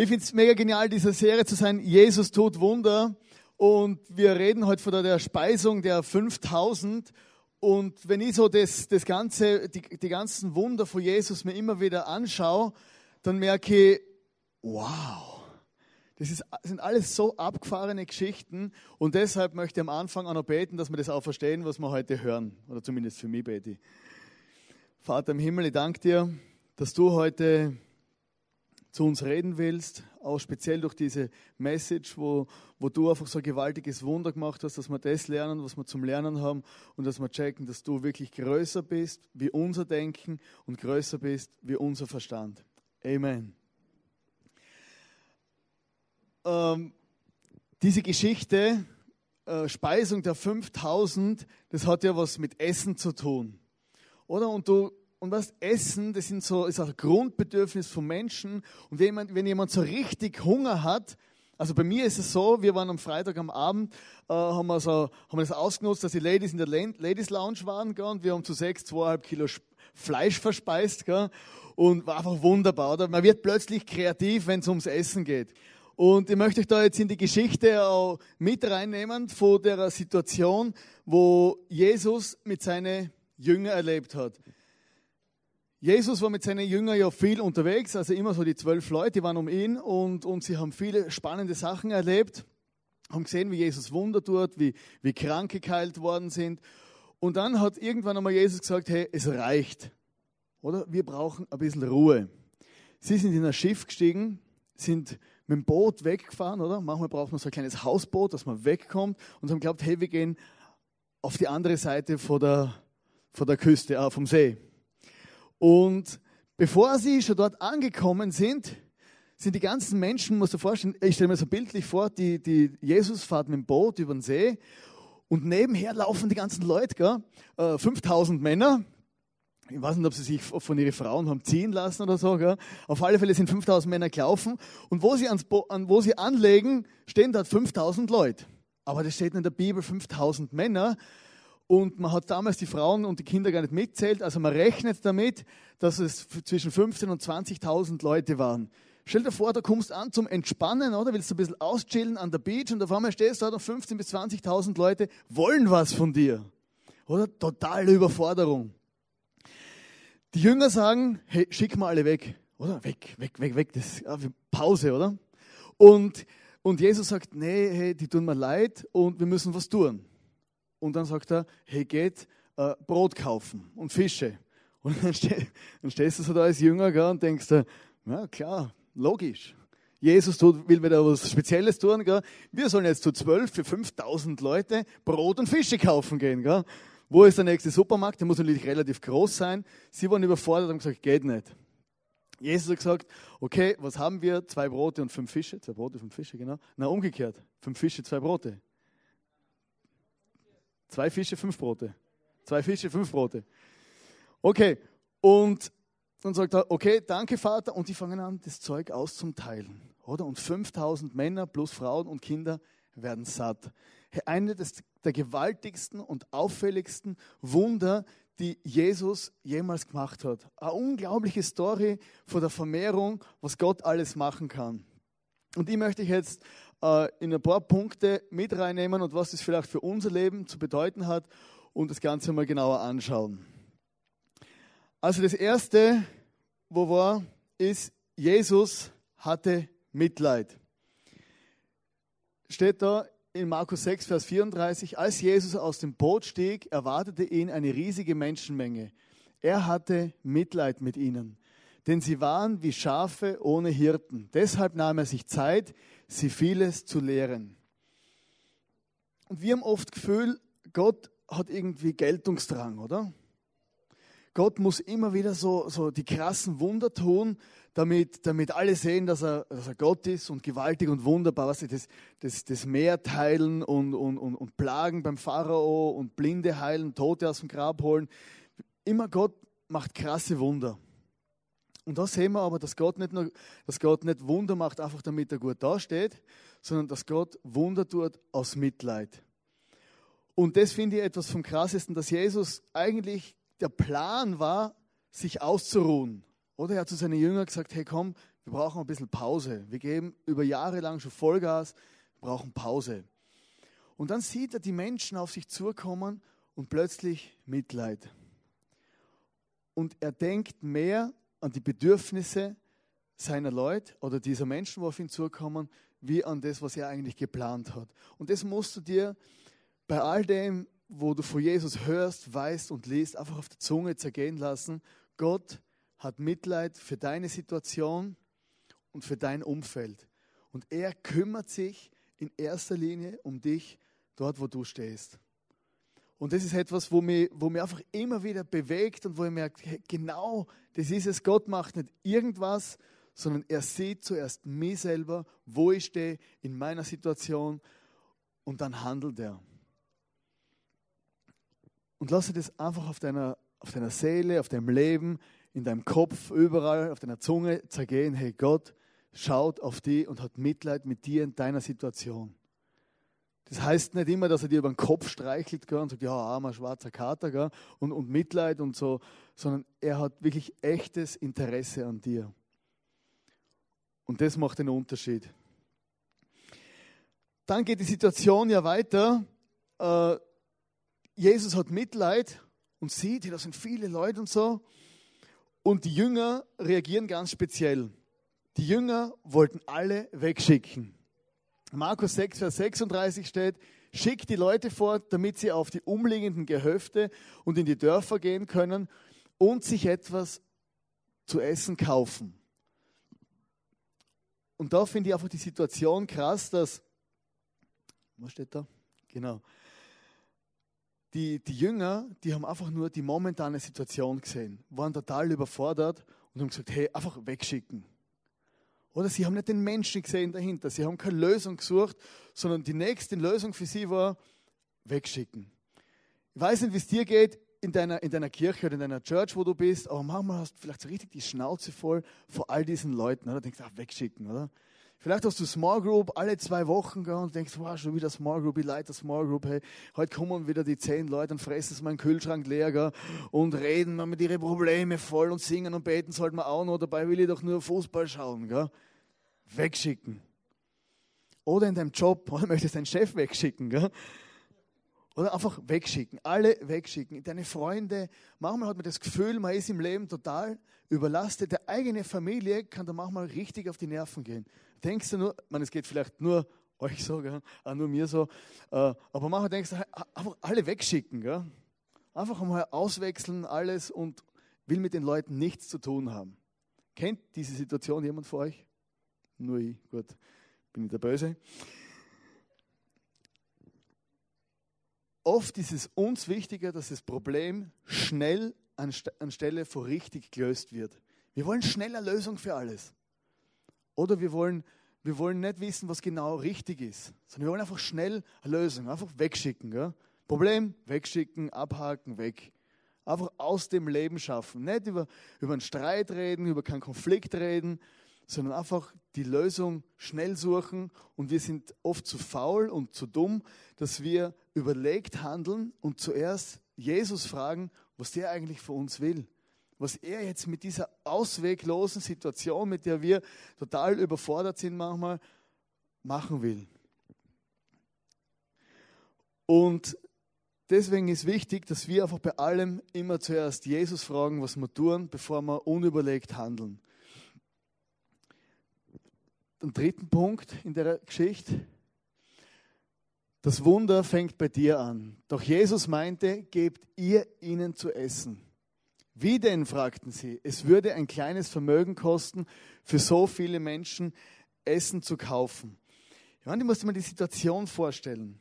Ich finde es mega genial, dieser Serie zu sein, Jesus tut Wunder. Und wir reden heute von der Speisung der 5000. Und wenn ich so das, das ganze, die, die ganzen Wunder von Jesus mir immer wieder anschaue, dann merke ich, wow, das ist, sind alles so abgefahrene Geschichten. Und deshalb möchte ich am Anfang auch noch beten, dass wir das auch verstehen, was wir heute hören. Oder zumindest für mich bete ich. Vater im Himmel, ich danke dir, dass du heute zu uns reden willst, auch speziell durch diese Message, wo, wo du einfach so ein gewaltiges Wunder gemacht hast, dass wir das lernen, was wir zum Lernen haben und dass wir checken, dass du wirklich größer bist wie unser Denken und größer bist wie unser Verstand. Amen. Ähm, diese Geschichte, äh, Speisung der 5000, das hat ja was mit Essen zu tun. Oder? Und du und was Essen, das sind so, ist auch ein Grundbedürfnis von Menschen. Und wenn jemand, wenn jemand so richtig Hunger hat, also bei mir ist es so, wir waren am Freitag am Abend, äh, haben, wir so, haben wir das ausgenutzt, dass die Ladies in der Ladies Lounge waren gell, und wir haben zu sechs, zweieinhalb Kilo Fleisch verspeist gell, und war einfach wunderbar. Oder? Man wird plötzlich kreativ, wenn es ums Essen geht. Und ich möchte euch da jetzt in die Geschichte auch mit reinnehmen von der Situation, wo Jesus mit seinen Jüngern erlebt hat. Jesus war mit seinen Jüngern ja viel unterwegs, also immer so die zwölf Leute waren um ihn und, und sie haben viele spannende Sachen erlebt, haben gesehen, wie Jesus Wunder tut, wie, wie Kranke geheilt worden sind. Und dann hat irgendwann einmal Jesus gesagt, hey, es reicht, oder? Wir brauchen ein bisschen Ruhe. Sie sind in ein Schiff gestiegen, sind mit dem Boot weggefahren, oder? Manchmal braucht man so ein kleines Hausboot, dass man wegkommt und haben glaubt, hey, wir gehen auf die andere Seite von der, von der Küste, äh, vom See. Und bevor sie schon dort angekommen sind, sind die ganzen Menschen, muss du vorstellen, ich stelle mir so bildlich vor, die, die Jesus fährt mit dem Boot über den See und nebenher laufen die ganzen Leute, gell? 5000 äh, Männer. Ich weiß nicht, ob sie sich von ihren Frauen haben ziehen lassen oder so. Gell? Auf alle Fälle sind 5000 Männer gelaufen und wo sie, ans Bo an, wo sie anlegen, stehen dort 5000 Leute. Aber das steht in der Bibel 5000 Männer. Und man hat damals die Frauen und die Kinder gar nicht mitzählt. Also man rechnet damit, dass es zwischen 15.000 und 20.000 Leute waren. Stell dir vor, du kommst an zum Entspannen, oder? Willst du ein bisschen auschillen an der Beach und auf einmal stehst du da, 15.000 bis 20.000 Leute wollen was von dir. Oder? Totale Überforderung. Die Jünger sagen, hey, schick mal alle weg. Oder? Weg, weg, weg, weg. Das ist Pause, oder? Und, und Jesus sagt, nee, hey, die tun mir leid und wir müssen was tun. Und dann sagt er, hey, geht äh, Brot kaufen und Fische. Und dann, ste dann stehst du so da als Jünger gell, und denkst, ja klar, logisch. Jesus tut, will wieder was Spezielles tun. Gell? Wir sollen jetzt zu zwölf für 5000 Leute Brot und Fische kaufen gehen. Gell? Wo ist der nächste Supermarkt? Der muss natürlich relativ groß sein. Sie waren überfordert und gesagt, geht nicht. Jesus hat gesagt, okay, was haben wir? Zwei Brote und fünf Fische. Zwei Brote, fünf Fische, genau. Na, umgekehrt. Fünf Fische, zwei Brote. Zwei Fische, fünf Brote. Zwei Fische, fünf Brote. Okay, und dann sagt er, okay, danke Vater. Und die fangen an, das Zeug auszuteilen. Oder? Und 5000 Männer plus Frauen und Kinder werden satt. Eine der gewaltigsten und auffälligsten Wunder, die Jesus jemals gemacht hat. Eine unglaubliche Story von der Vermehrung, was Gott alles machen kann. Und die möchte ich jetzt äh, in ein paar Punkte mit reinnehmen und was das vielleicht für unser Leben zu bedeuten hat und das Ganze mal genauer anschauen. Also das Erste, wo war, ist, Jesus hatte Mitleid. Steht da in Markus 6, Vers 34, als Jesus aus dem Boot stieg, erwartete ihn eine riesige Menschenmenge. Er hatte Mitleid mit ihnen, denn sie waren wie Schafe ohne Hirten. Deshalb nahm er sich Zeit, sie vieles zu lehren. Und wir haben oft Gefühl, Gott hat irgendwie Geltungsdrang, oder? Gott muss immer wieder so, so die krassen Wunder tun, damit, damit alle sehen, dass er, dass er Gott ist und gewaltig und wunderbar. Was das, das, das Meer teilen und, und, und, und plagen beim Pharao und Blinde heilen, Tote aus dem Grab holen. Immer Gott macht krasse Wunder. Und da sehen wir aber, dass Gott nicht nur, dass Gott nicht Wunder macht, einfach damit er gut dasteht, sondern dass Gott Wunder tut aus Mitleid. Und das finde ich etwas vom Krassesten, dass Jesus eigentlich der Plan war, sich auszuruhen. Oder er hat zu seinen Jüngern gesagt, hey komm, wir brauchen ein bisschen Pause. Wir geben über Jahre lang schon Vollgas, wir brauchen Pause. Und dann sieht er die Menschen auf sich zukommen und plötzlich Mitleid. Und er denkt mehr an die Bedürfnisse seiner Leute oder dieser Menschen, wo auf ihn zukommen, wie an das, was er eigentlich geplant hat. Und das musst du dir bei all dem, wo du von Jesus hörst, weißt und liest, einfach auf der Zunge zergehen lassen. Gott hat Mitleid für deine Situation und für dein Umfeld. Und er kümmert sich in erster Linie um dich dort, wo du stehst. Und das ist etwas, wo mich, wo einfach immer wieder bewegt und wo ich merke, hey, genau das ist es. Gott macht nicht irgendwas, sondern er sieht zuerst mich selber, wo ich stehe in meiner Situation und dann handelt er. Und lasse das einfach auf deiner, auf deiner Seele, auf deinem Leben, in deinem Kopf, überall, auf deiner Zunge zergehen. Hey, Gott schaut auf dich und hat Mitleid mit dir in deiner Situation. Das heißt nicht immer, dass er dir über den Kopf streichelt gell, und sagt, ja, armer schwarzer Kater gell, und, und Mitleid und so, sondern er hat wirklich echtes Interesse an dir. Und das macht den Unterschied. Dann geht die Situation ja weiter. Äh, Jesus hat Mitleid und sieht, da sind viele Leute und so. Und die Jünger reagieren ganz speziell. Die Jünger wollten alle wegschicken. Markus 6, Vers 36 steht, schickt die Leute fort, damit sie auf die umliegenden Gehöfte und in die Dörfer gehen können und sich etwas zu essen kaufen. Und da finde ich einfach die Situation krass, dass, was steht da? Genau. Die, die Jünger, die haben einfach nur die momentane Situation gesehen, waren total überfordert und haben gesagt, hey, einfach wegschicken. Oder sie haben nicht den Menschen gesehen dahinter. Sie haben keine Lösung gesucht, sondern die nächste Lösung für sie war wegschicken. Ich weiß nicht, wie es dir geht in deiner, in deiner Kirche oder in deiner Church, wo du bist, aber manchmal hast du vielleicht so richtig die Schnauze voll vor all diesen Leuten. Oder denkst, ach, wegschicken, oder? Vielleicht hast du Small Group alle zwei Wochen gell, und denkst, wow, schon wieder Small Group, ich leite Small Group, hey, heute kommen wieder die zehn Leute und fressen meinen Kühlschrank leer gell, und reden mit ihren Probleme voll und singen und beten sollten wir auch noch, dabei will ich doch nur Fußball schauen. Gell. Wegschicken. Oder in deinem Job, oder möchtest deinen Chef wegschicken. Gell. Oder einfach wegschicken, alle wegschicken. Deine Freunde, manchmal hat man das Gefühl, man ist im Leben total überlastet. Der eigene Familie kann da manchmal richtig auf die Nerven gehen denkst du nur, man, es geht vielleicht nur euch so, gell? auch nur mir so, äh, aber manchmal denkst du, einfach alle wegschicken. Gell? Einfach einmal auswechseln alles und will mit den Leuten nichts zu tun haben. Kennt diese Situation jemand von euch? Nur ich, gut, bin ich der Böse. Oft ist es uns wichtiger, dass das Problem schnell anstelle von richtig gelöst wird. Wir wollen schneller Lösung für alles. Oder wir wollen, wir wollen nicht wissen, was genau richtig ist, sondern wir wollen einfach schnell eine Lösung, einfach wegschicken. Gell? Problem, wegschicken, abhaken, weg. Einfach aus dem Leben schaffen. Nicht über, über einen Streit reden, über keinen Konflikt reden, sondern einfach die Lösung schnell suchen. Und wir sind oft zu faul und zu dumm, dass wir überlegt handeln und zuerst Jesus fragen, was der eigentlich für uns will was er jetzt mit dieser ausweglosen Situation, mit der wir total überfordert sind manchmal, machen will. Und deswegen ist wichtig, dass wir einfach bei allem immer zuerst Jesus fragen, was wir tun, bevor wir unüberlegt handeln. Den dritten Punkt in der Geschichte. Das Wunder fängt bei dir an. Doch Jesus meinte, gebt ihr ihnen zu essen. Wie denn, fragten sie. Es würde ein kleines Vermögen kosten, für so viele Menschen Essen zu kaufen. Ja, ich muss dir mal die Situation vorstellen.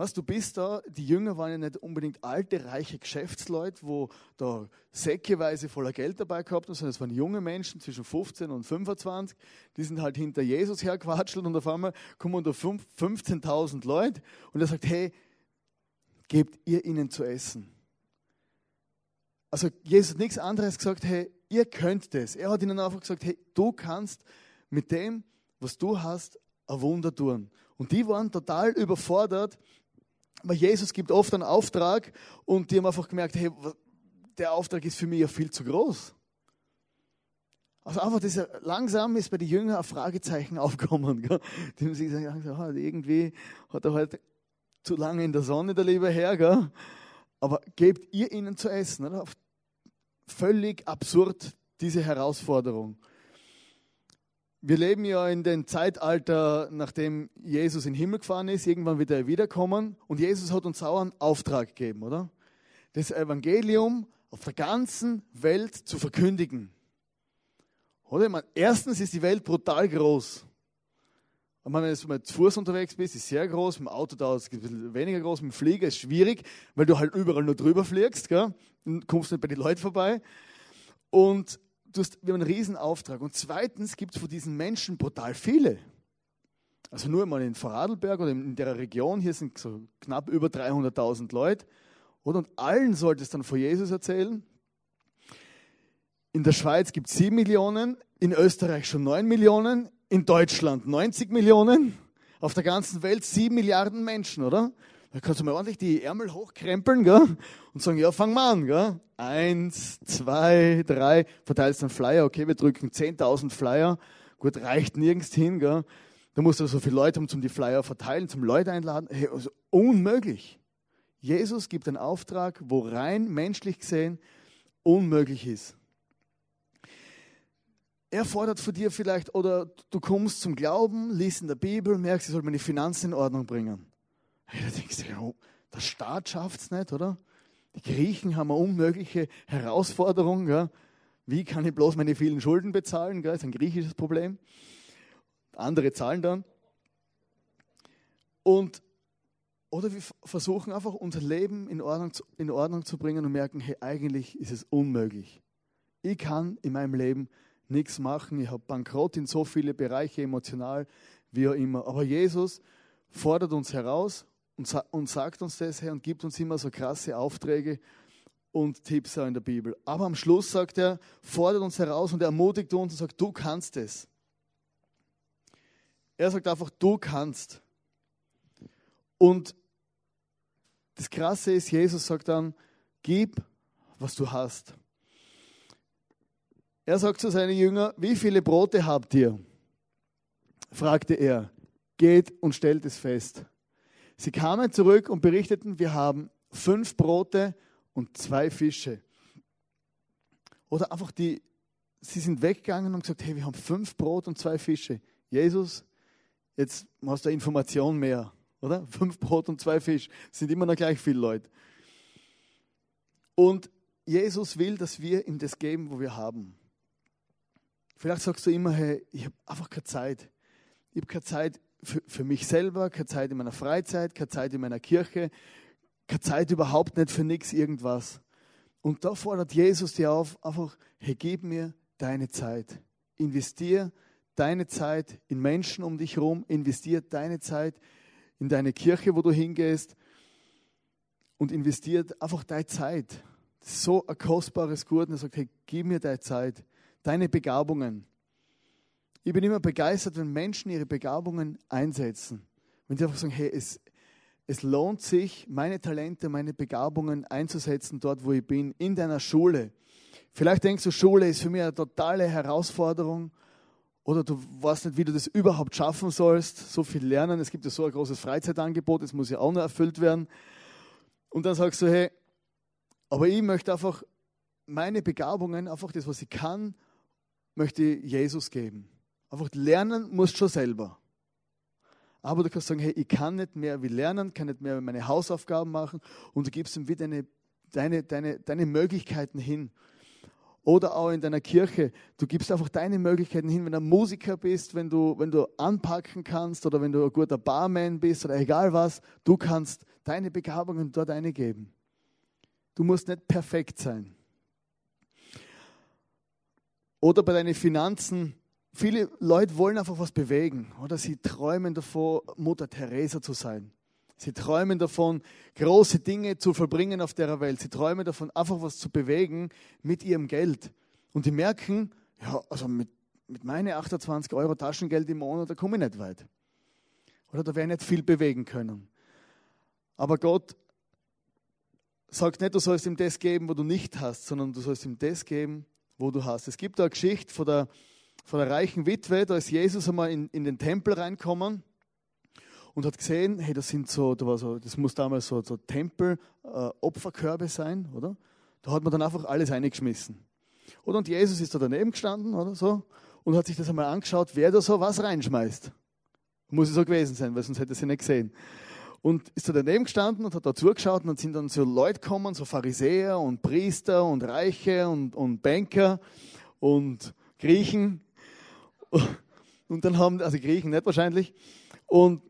Was, du bist da, die Jünger waren ja nicht unbedingt alte, reiche Geschäftsleute, wo da säckeweise voller Geld dabei gehabt haben, sondern es waren junge Menschen zwischen 15 und 25, die sind halt hinter Jesus herquatschelt und auf einmal kommen da 15.000 Leute und er sagt, hey, gebt ihr ihnen zu essen. Also Jesus hat nichts anderes gesagt, hey, ihr könnt das. Er hat ihnen einfach gesagt, hey, du kannst mit dem, was du hast, ein Wunder tun. Und die waren total überfordert, weil Jesus gibt oft einen Auftrag und die haben einfach gemerkt, hey, der Auftrag ist für mich ja viel zu groß. Also einfach das, langsam ist bei den Jüngern ein Fragezeichen aufgekommen. Die haben sich gesagt, ah, irgendwie hat er halt zu lange in der Sonne, der liebe Herr. Gell? Aber gebt ihr ihnen zu essen. Oder? Völlig absurd, diese Herausforderung. Wir leben ja in dem Zeitalter, nachdem Jesus in den Himmel gefahren ist, irgendwann wird er wiederkommen und Jesus hat uns auch einen Auftrag gegeben, oder? Das Evangelium auf der ganzen Welt zu verkündigen. Oder? Ich meine, erstens ist die Welt brutal groß. Und wenn du mit Fuß unterwegs bist, ist sehr groß, mit dem Auto da ist es ein bisschen weniger groß, mit dem Flieger ist schwierig, weil du halt überall nur drüber fliegst, gell? und kommst nicht bei den Leuten vorbei. Und du hast, wir haben einen riesen Auftrag. Und zweitens gibt es von diesen Menschen brutal viele. Also nur mal in Vorarlberg oder in der Region, hier sind so knapp über 300.000 Leute. Oder? Und allen sollte es dann von Jesus erzählen. In der Schweiz gibt es 7 Millionen, in Österreich schon 9 Millionen, in Deutschland 90 Millionen, auf der ganzen Welt 7 Milliarden Menschen, oder? Da kannst du mal ordentlich die Ärmel hochkrempeln gell? und sagen, ja, fang mal an. Gell? Eins, zwei, drei, verteilst einen Flyer, okay, wir drücken 10.000 Flyer, gut, reicht nirgends hin. Gell? Da musst du so viele Leute haben, zum die Flyer verteilen, zum Leute einladen. Hey, also unmöglich. Jesus gibt einen Auftrag, wo rein menschlich gesehen unmöglich ist. Er fordert von dir vielleicht, oder du kommst zum Glauben, liest in der Bibel, merkst, ich soll meine Finanzen in Ordnung bringen. Da denkst du, ja, der Staat schafft es nicht, oder? Die Griechen haben eine unmögliche Herausforderung. Gell? Wie kann ich bloß meine vielen Schulden bezahlen? Das ist ein griechisches Problem. Andere zahlen dann. Und, oder wir versuchen einfach unser Leben in Ordnung, zu, in Ordnung zu bringen und merken, hey, eigentlich ist es unmöglich. Ich kann in meinem Leben nichts machen. Ich habe Bankrott in so viele Bereiche, emotional, wie auch immer. Aber Jesus fordert uns heraus und, und sagt uns das her und gibt uns immer so krasse Aufträge und Tipps auch in der Bibel. Aber am Schluss sagt er, fordert uns heraus und ermutigt uns und sagt, du kannst es. Er sagt einfach, du kannst. Und das Krasse ist, Jesus sagt dann, gib, was du hast. Er sagt zu seinen Jüngern, wie viele Brote habt ihr? fragte er. Geht und stellt es fest. Sie kamen zurück und berichteten, wir haben fünf Brote und zwei Fische. Oder einfach die, sie sind weggegangen und gesagt, hey, wir haben fünf Brot und zwei Fische. Jesus, jetzt hast du Information mehr, oder? Fünf Brot und zwei Fische, sind immer noch gleich viele Leute. Und Jesus will, dass wir ihm das geben, wo wir haben. Vielleicht sagst du immer, hey, ich habe einfach keine Zeit. Ich habe keine Zeit für, für mich selber, keine Zeit in meiner Freizeit, keine Zeit in meiner Kirche, keine Zeit überhaupt nicht für nichts, irgendwas. Und da fordert Jesus dir auf, einfach, hey, gib mir deine Zeit. Investier deine Zeit in Menschen um dich herum, investier deine Zeit in deine Kirche, wo du hingehst und investiert einfach deine Zeit. Das ist so ein kostbares Gut. Und er sagt, hey, gib mir deine Zeit deine Begabungen. Ich bin immer begeistert, wenn Menschen ihre Begabungen einsetzen. Wenn sie einfach sagen, hey, es, es lohnt sich, meine Talente, meine Begabungen einzusetzen dort, wo ich bin, in deiner Schule. Vielleicht denkst du, Schule ist für mich eine totale Herausforderung oder du weißt nicht, wie du das überhaupt schaffen sollst, so viel lernen. Es gibt ja so ein großes Freizeitangebot, das muss ja auch noch erfüllt werden. Und dann sagst du, hey, aber ich möchte einfach meine Begabungen, einfach das, was ich kann, möchte Jesus geben. Einfach lernen musst du schon selber. Aber du kannst sagen, hey, ich kann nicht mehr wie lernen, kann nicht mehr meine Hausaufgaben machen und du gibst ihm wieder deine, deine, deine, deine Möglichkeiten hin. Oder auch in deiner Kirche, du gibst einfach deine Möglichkeiten hin, wenn du Musiker bist, wenn du, wenn du anpacken kannst oder wenn du ein guter Barman bist oder egal was, du kannst deine Begabungen dort eingeben. Du musst nicht perfekt sein. Oder bei deinen Finanzen. Viele Leute wollen einfach was bewegen. Oder sie träumen davon, Mutter Teresa zu sein. Sie träumen davon, große Dinge zu vollbringen auf der Welt. Sie träumen davon, einfach was zu bewegen mit ihrem Geld. Und die merken, ja, also mit, mit meinen 28 Euro Taschengeld im Monat, da komme ich nicht weit. Oder da werde ich nicht viel bewegen können. Aber Gott sagt nicht, du sollst ihm das geben, was du nicht hast, sondern du sollst ihm das geben, wo du hast. Es gibt da eine Geschichte von der, von der reichen Witwe, da ist Jesus einmal in, in den Tempel reinkommen und hat gesehen, hey, das sind so, da war so, das muss damals so, so Tempel-Opferkörbe äh, sein, oder? Da hat man dann einfach alles eingeschmissen. Oder? Und Jesus ist da daneben gestanden, oder so, und hat sich das einmal angeschaut, wer da so was reinschmeißt. Muss es so gewesen sein, weil sonst hätte sie nicht gesehen. Und ist da daneben gestanden und hat da zugeschaut und dann sind dann so Leute gekommen, so Pharisäer und Priester und Reiche und, und Banker und Griechen. Und dann haben, also Griechen nicht wahrscheinlich, und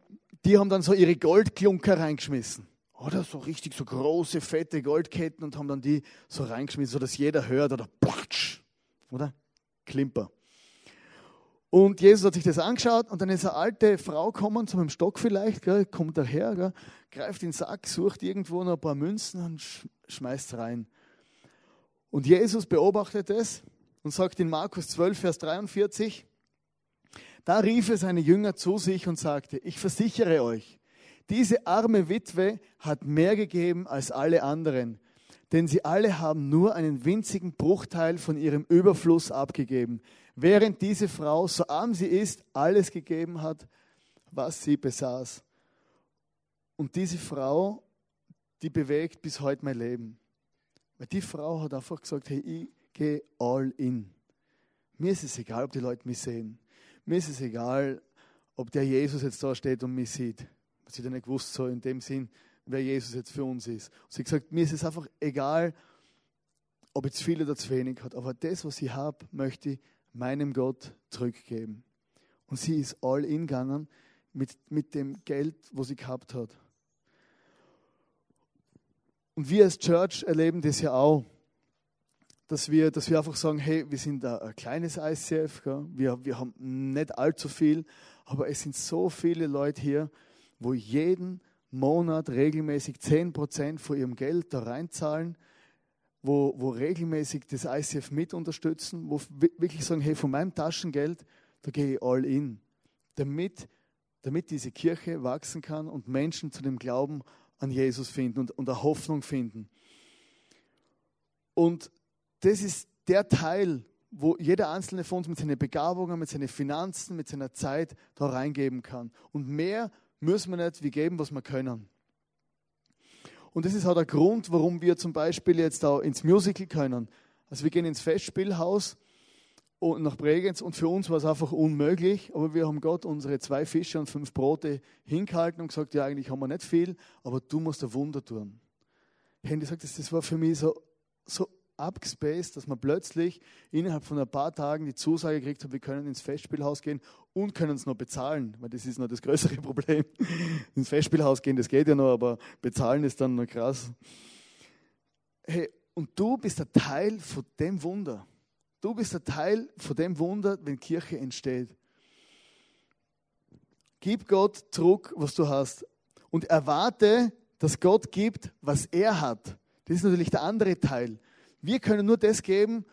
die haben dann so ihre Goldklunker reingeschmissen. Oder so richtig so große, fette Goldketten und haben dann die so reingeschmissen, sodass jeder hört oder platsch, oder? Klimper. Und Jesus hat sich das angeschaut und dann ist eine alte Frau gekommen, zu einem Stock vielleicht, gell, kommt daher, gell, greift in den Sack, sucht irgendwo noch ein paar Münzen und schmeißt rein. Und Jesus beobachtet es und sagt in Markus 12, Vers 43, da rief er seine Jünger zu sich und sagte, ich versichere euch, diese arme Witwe hat mehr gegeben als alle anderen, denn sie alle haben nur einen winzigen Bruchteil von ihrem Überfluss abgegeben, während diese Frau, so arm sie ist, alles gegeben hat, was sie besaß. Und diese Frau, die bewegt bis heute mein Leben. Weil die Frau hat einfach gesagt, hey, ich gehe all in. Mir ist es egal, ob die Leute mich sehen. Mir ist es egal, ob der Jesus jetzt da steht und mich sieht. Sie hat nicht gewusst, so in dem Sinn, wer Jesus jetzt für uns ist. Und sie hat gesagt, mir ist es einfach egal, ob jetzt viel oder zu wenig hat, aber das, was ich habe, möchte ich meinem Gott zurückgeben. Und sie ist all in gegangen mit, mit dem Geld, was sie gehabt hat. Und wir als Church erleben das ja auch dass wir, dass wir einfach sagen, hey, wir sind ein kleines ICF, wir, wir haben nicht allzu viel, aber es sind so viele Leute hier, wo jeden Monat regelmäßig 10% von ihrem Geld da reinzahlen, wo, wo regelmäßig das ICF mit unterstützen, wo wirklich sagen, hey, von meinem Taschengeld, da gehe ich all in, damit, damit diese Kirche wachsen kann und Menschen zu dem Glauben an Jesus finden und, und eine Hoffnung finden. Und das ist der Teil, wo jeder einzelne von uns mit seinen Begabungen, mit seinen Finanzen, mit seiner Zeit da reingeben kann. Und mehr müssen wir nicht wie geben, was wir können. Und das ist auch der Grund, warum wir zum Beispiel jetzt auch ins Musical können. Also wir gehen ins Festspielhaus und nach Bregenz und für uns war es einfach unmöglich, aber wir haben Gott unsere zwei Fische und fünf Brote hingehalten und gesagt, ja eigentlich haben wir nicht viel, aber du musst ein Wunder tun. Handy sagt, das war für mich so, so abgespaced, dass man plötzlich innerhalb von ein paar Tagen die Zusage kriegt, wir können ins Festspielhaus gehen und können es noch bezahlen, weil das ist noch das größere Problem. ins Festspielhaus gehen, das geht ja noch, aber bezahlen ist dann noch krass. Hey, und du bist ein Teil von dem Wunder. Du bist ein Teil von dem Wunder, wenn Kirche entsteht. Gib Gott zurück, was du hast. Und erwarte, dass Gott gibt, was er hat. Das ist natürlich der andere Teil. Wir können nur das geben,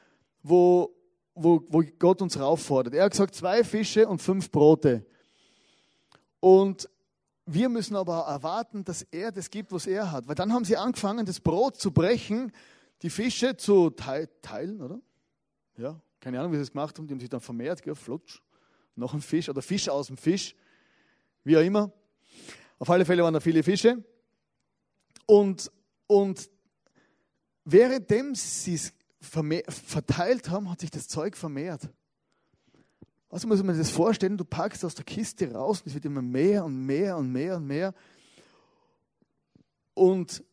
wo, wo, wo Gott uns rauffordert. Er hat gesagt, zwei Fische und fünf Brote. Und wir müssen aber erwarten, dass er das gibt, was er hat. Weil dann haben sie angefangen, das Brot zu brechen, die Fische zu teilen, oder? Ja, keine Ahnung, wie sie das gemacht haben. Die haben sich dann vermehrt, gell, flutsch. Noch ein Fisch oder Fisch aus dem Fisch. Wie auch immer. Auf alle Fälle waren da viele Fische. Und, und Währenddem sie es verteilt haben, hat sich das Zeug vermehrt. Also muss man sich das vorstellen, du packst aus der Kiste raus und es wird immer mehr und mehr und mehr und mehr. Und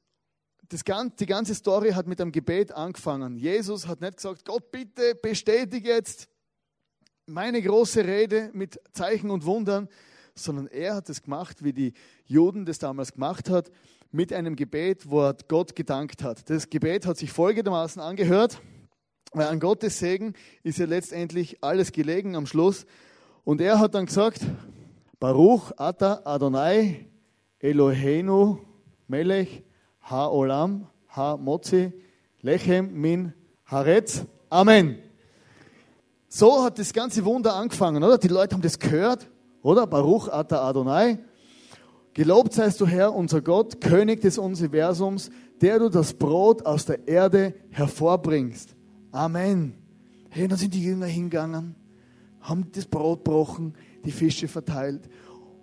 das, die ganze Story hat mit einem Gebet angefangen. Jesus hat nicht gesagt, Gott bitte bestätige jetzt meine große Rede mit Zeichen und Wundern, sondern er hat es gemacht, wie die Juden das damals gemacht hat mit einem Gebet, wo er Gott gedankt hat. Das Gebet hat sich folgendermaßen angehört, weil an Gottes Segen ist ja letztendlich alles gelegen am Schluss. Und er hat dann gesagt, Baruch Ata Adonai Eloheinu Melech Haolam Ha-Mozi Lechem Min Haaretz. Amen. So hat das ganze Wunder angefangen, oder? Die Leute haben das gehört, oder? Baruch Ata Adonai. Gelobt seist du Herr, unser Gott, König des Universums, der du das Brot aus der Erde hervorbringst. Amen. Hey, dann sind die Jünger hingegangen, haben das Brot gebrochen, die Fische verteilt.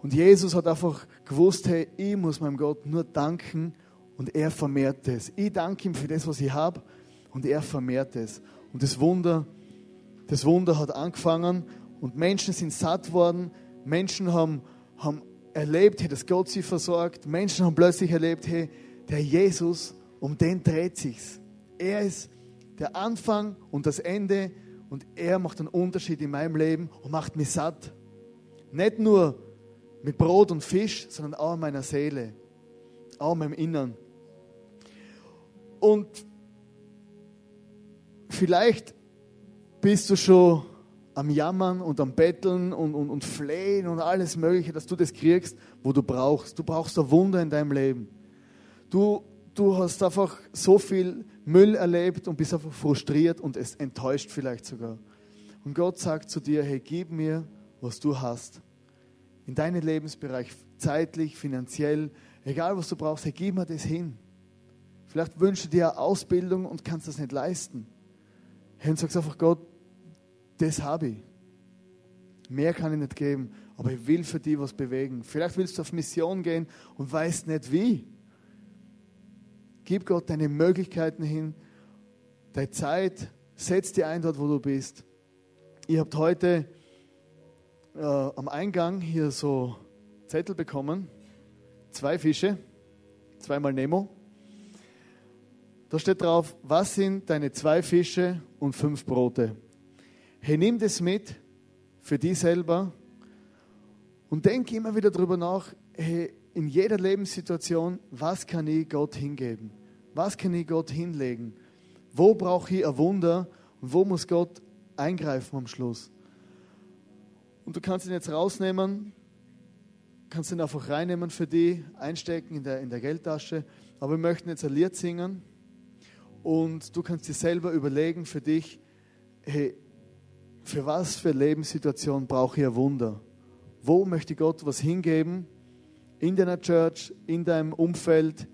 Und Jesus hat einfach gewusst, hey, ich muss meinem Gott nur danken und er vermehrt es. Ich danke ihm für das, was ich habe und er vermehrt es. Und das Wunder, das Wunder hat angefangen und Menschen sind satt worden, Menschen haben, haben erlebt, hey, dass Gott sie versorgt, Menschen haben plötzlich erlebt, hey, der Jesus, um den dreht sich's. Er ist der Anfang und das Ende und er macht einen Unterschied in meinem Leben und macht mich satt. Nicht nur mit Brot und Fisch, sondern auch in meiner Seele, auch in meinem Innern. Und vielleicht bist du schon am Jammern und am Betteln und, und, und Flehen und alles Mögliche, dass du das kriegst, wo du brauchst. Du brauchst ein Wunder in deinem Leben. Du, du hast einfach so viel Müll erlebt und bist einfach frustriert und es enttäuscht vielleicht sogar. Und Gott sagt zu dir, hey, gib mir, was du hast. In deinen Lebensbereich, zeitlich, finanziell, egal was du brauchst, hey, gib mir das hin. Vielleicht wünschst du dir Ausbildung und kannst das nicht leisten. Hey, und sagst einfach, Gott, das habe ich. Mehr kann ich nicht geben, aber ich will für dich was bewegen. Vielleicht willst du auf Mission gehen und weißt nicht wie. Gib Gott deine Möglichkeiten hin, deine Zeit, setz dich ein dort, wo du bist. Ihr habt heute äh, am Eingang hier so Zettel bekommen, zwei Fische, zweimal Nemo. Da steht drauf, was sind deine zwei Fische und fünf Brote? Hey, nimm das mit für dich selber und denk immer wieder darüber nach, hey, in jeder Lebenssituation, was kann ich Gott hingeben? Was kann ich Gott hinlegen? Wo brauche ich ein Wunder und wo muss Gott eingreifen am Schluss? Und du kannst ihn jetzt rausnehmen, kannst ihn einfach reinnehmen für dich, einstecken in der, in der Geldtasche. Aber wir möchten jetzt ein Lied singen und du kannst dir selber überlegen für dich, hey, für was für Lebenssituation brauche ich ein Wunder? Wo möchte Gott was hingeben? In deiner Church, in deinem Umfeld,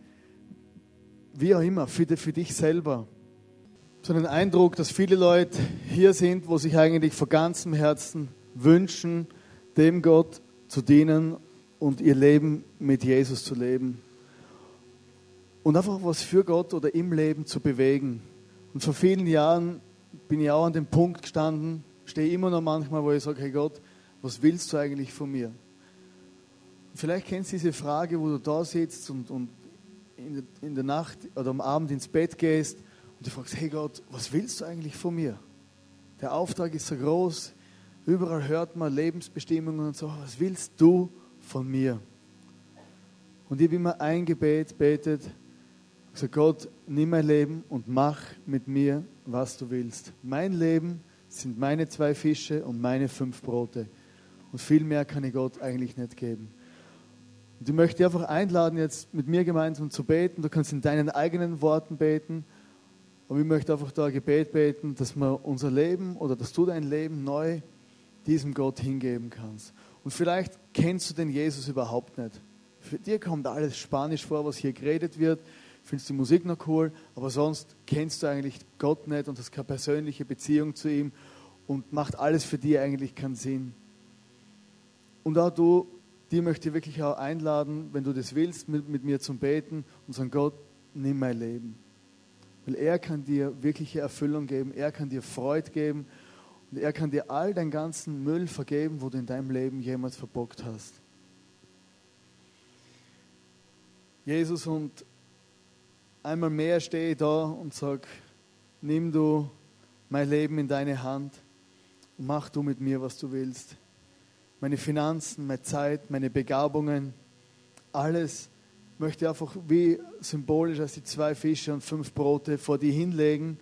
wie auch immer, für, für dich selber. So einen Eindruck, dass viele Leute hier sind, wo sich eigentlich von ganzem Herzen wünschen, dem Gott zu dienen und ihr Leben mit Jesus zu leben. Und einfach was für Gott oder im Leben zu bewegen. Und vor vielen Jahren bin ich auch an dem Punkt gestanden, stehe immer noch manchmal, wo ich sage, hey Gott, was willst du eigentlich von mir? Vielleicht kennst du diese Frage, wo du da sitzt und, und in, der, Nacht oder am Abend ins Bett gehst und du fragst, hey Gott, was willst du eigentlich von mir? Der Auftrag ist so groß, überall hört man Lebensbestimmungen und so, was willst du von mir? Und ich habe immer ein Gebet betet, gesagt, Gott, nimm mein Leben und mach mit mir, was du willst. Mein Leben sind meine zwei Fische und meine fünf Brote. Und viel mehr kann ich Gott eigentlich nicht geben. Und ich möchte dich einfach einladen, jetzt mit mir gemeinsam zu beten. Du kannst in deinen eigenen Worten beten. Und ich möchte einfach da ein Gebet beten, dass wir unser Leben oder dass du dein Leben neu diesem Gott hingeben kannst. Und vielleicht kennst du den Jesus überhaupt nicht. Für dir kommt alles Spanisch vor, was hier geredet wird. Findest die Musik noch cool, aber sonst kennst du eigentlich Gott nicht und hast keine persönliche Beziehung zu ihm und macht alles für dich eigentlich keinen Sinn. Und auch du die möchte ich wirklich auch einladen, wenn du das willst, mit, mit mir zum Beten und sagen, Gott, nimm mein Leben. Weil er kann dir wirkliche Erfüllung geben, er kann dir Freude geben und er kann dir all deinen ganzen Müll vergeben, wo du in deinem Leben jemals verbockt hast. Jesus, und einmal mehr stehe ich da und sage, nimm du mein Leben in deine Hand und mach du mit mir, was du willst meine Finanzen, meine Zeit, meine Begabungen, alles möchte ich einfach wie symbolisch als die zwei Fische und fünf Brote vor dir hinlegen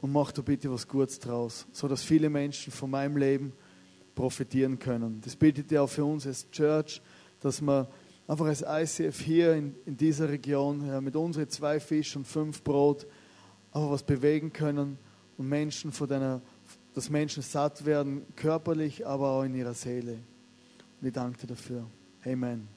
und mach du bitte was Gutes draus, so dass viele Menschen von meinem Leben profitieren können. Das bittet ja auch für uns als Church, dass wir einfach als ICF hier in, in dieser Region ja, mit unseren zwei Fisch und fünf Brot einfach was bewegen können und Menschen von deiner dass Menschen satt werden, körperlich, aber auch in ihrer Seele. Und ich danke dir dafür. Amen.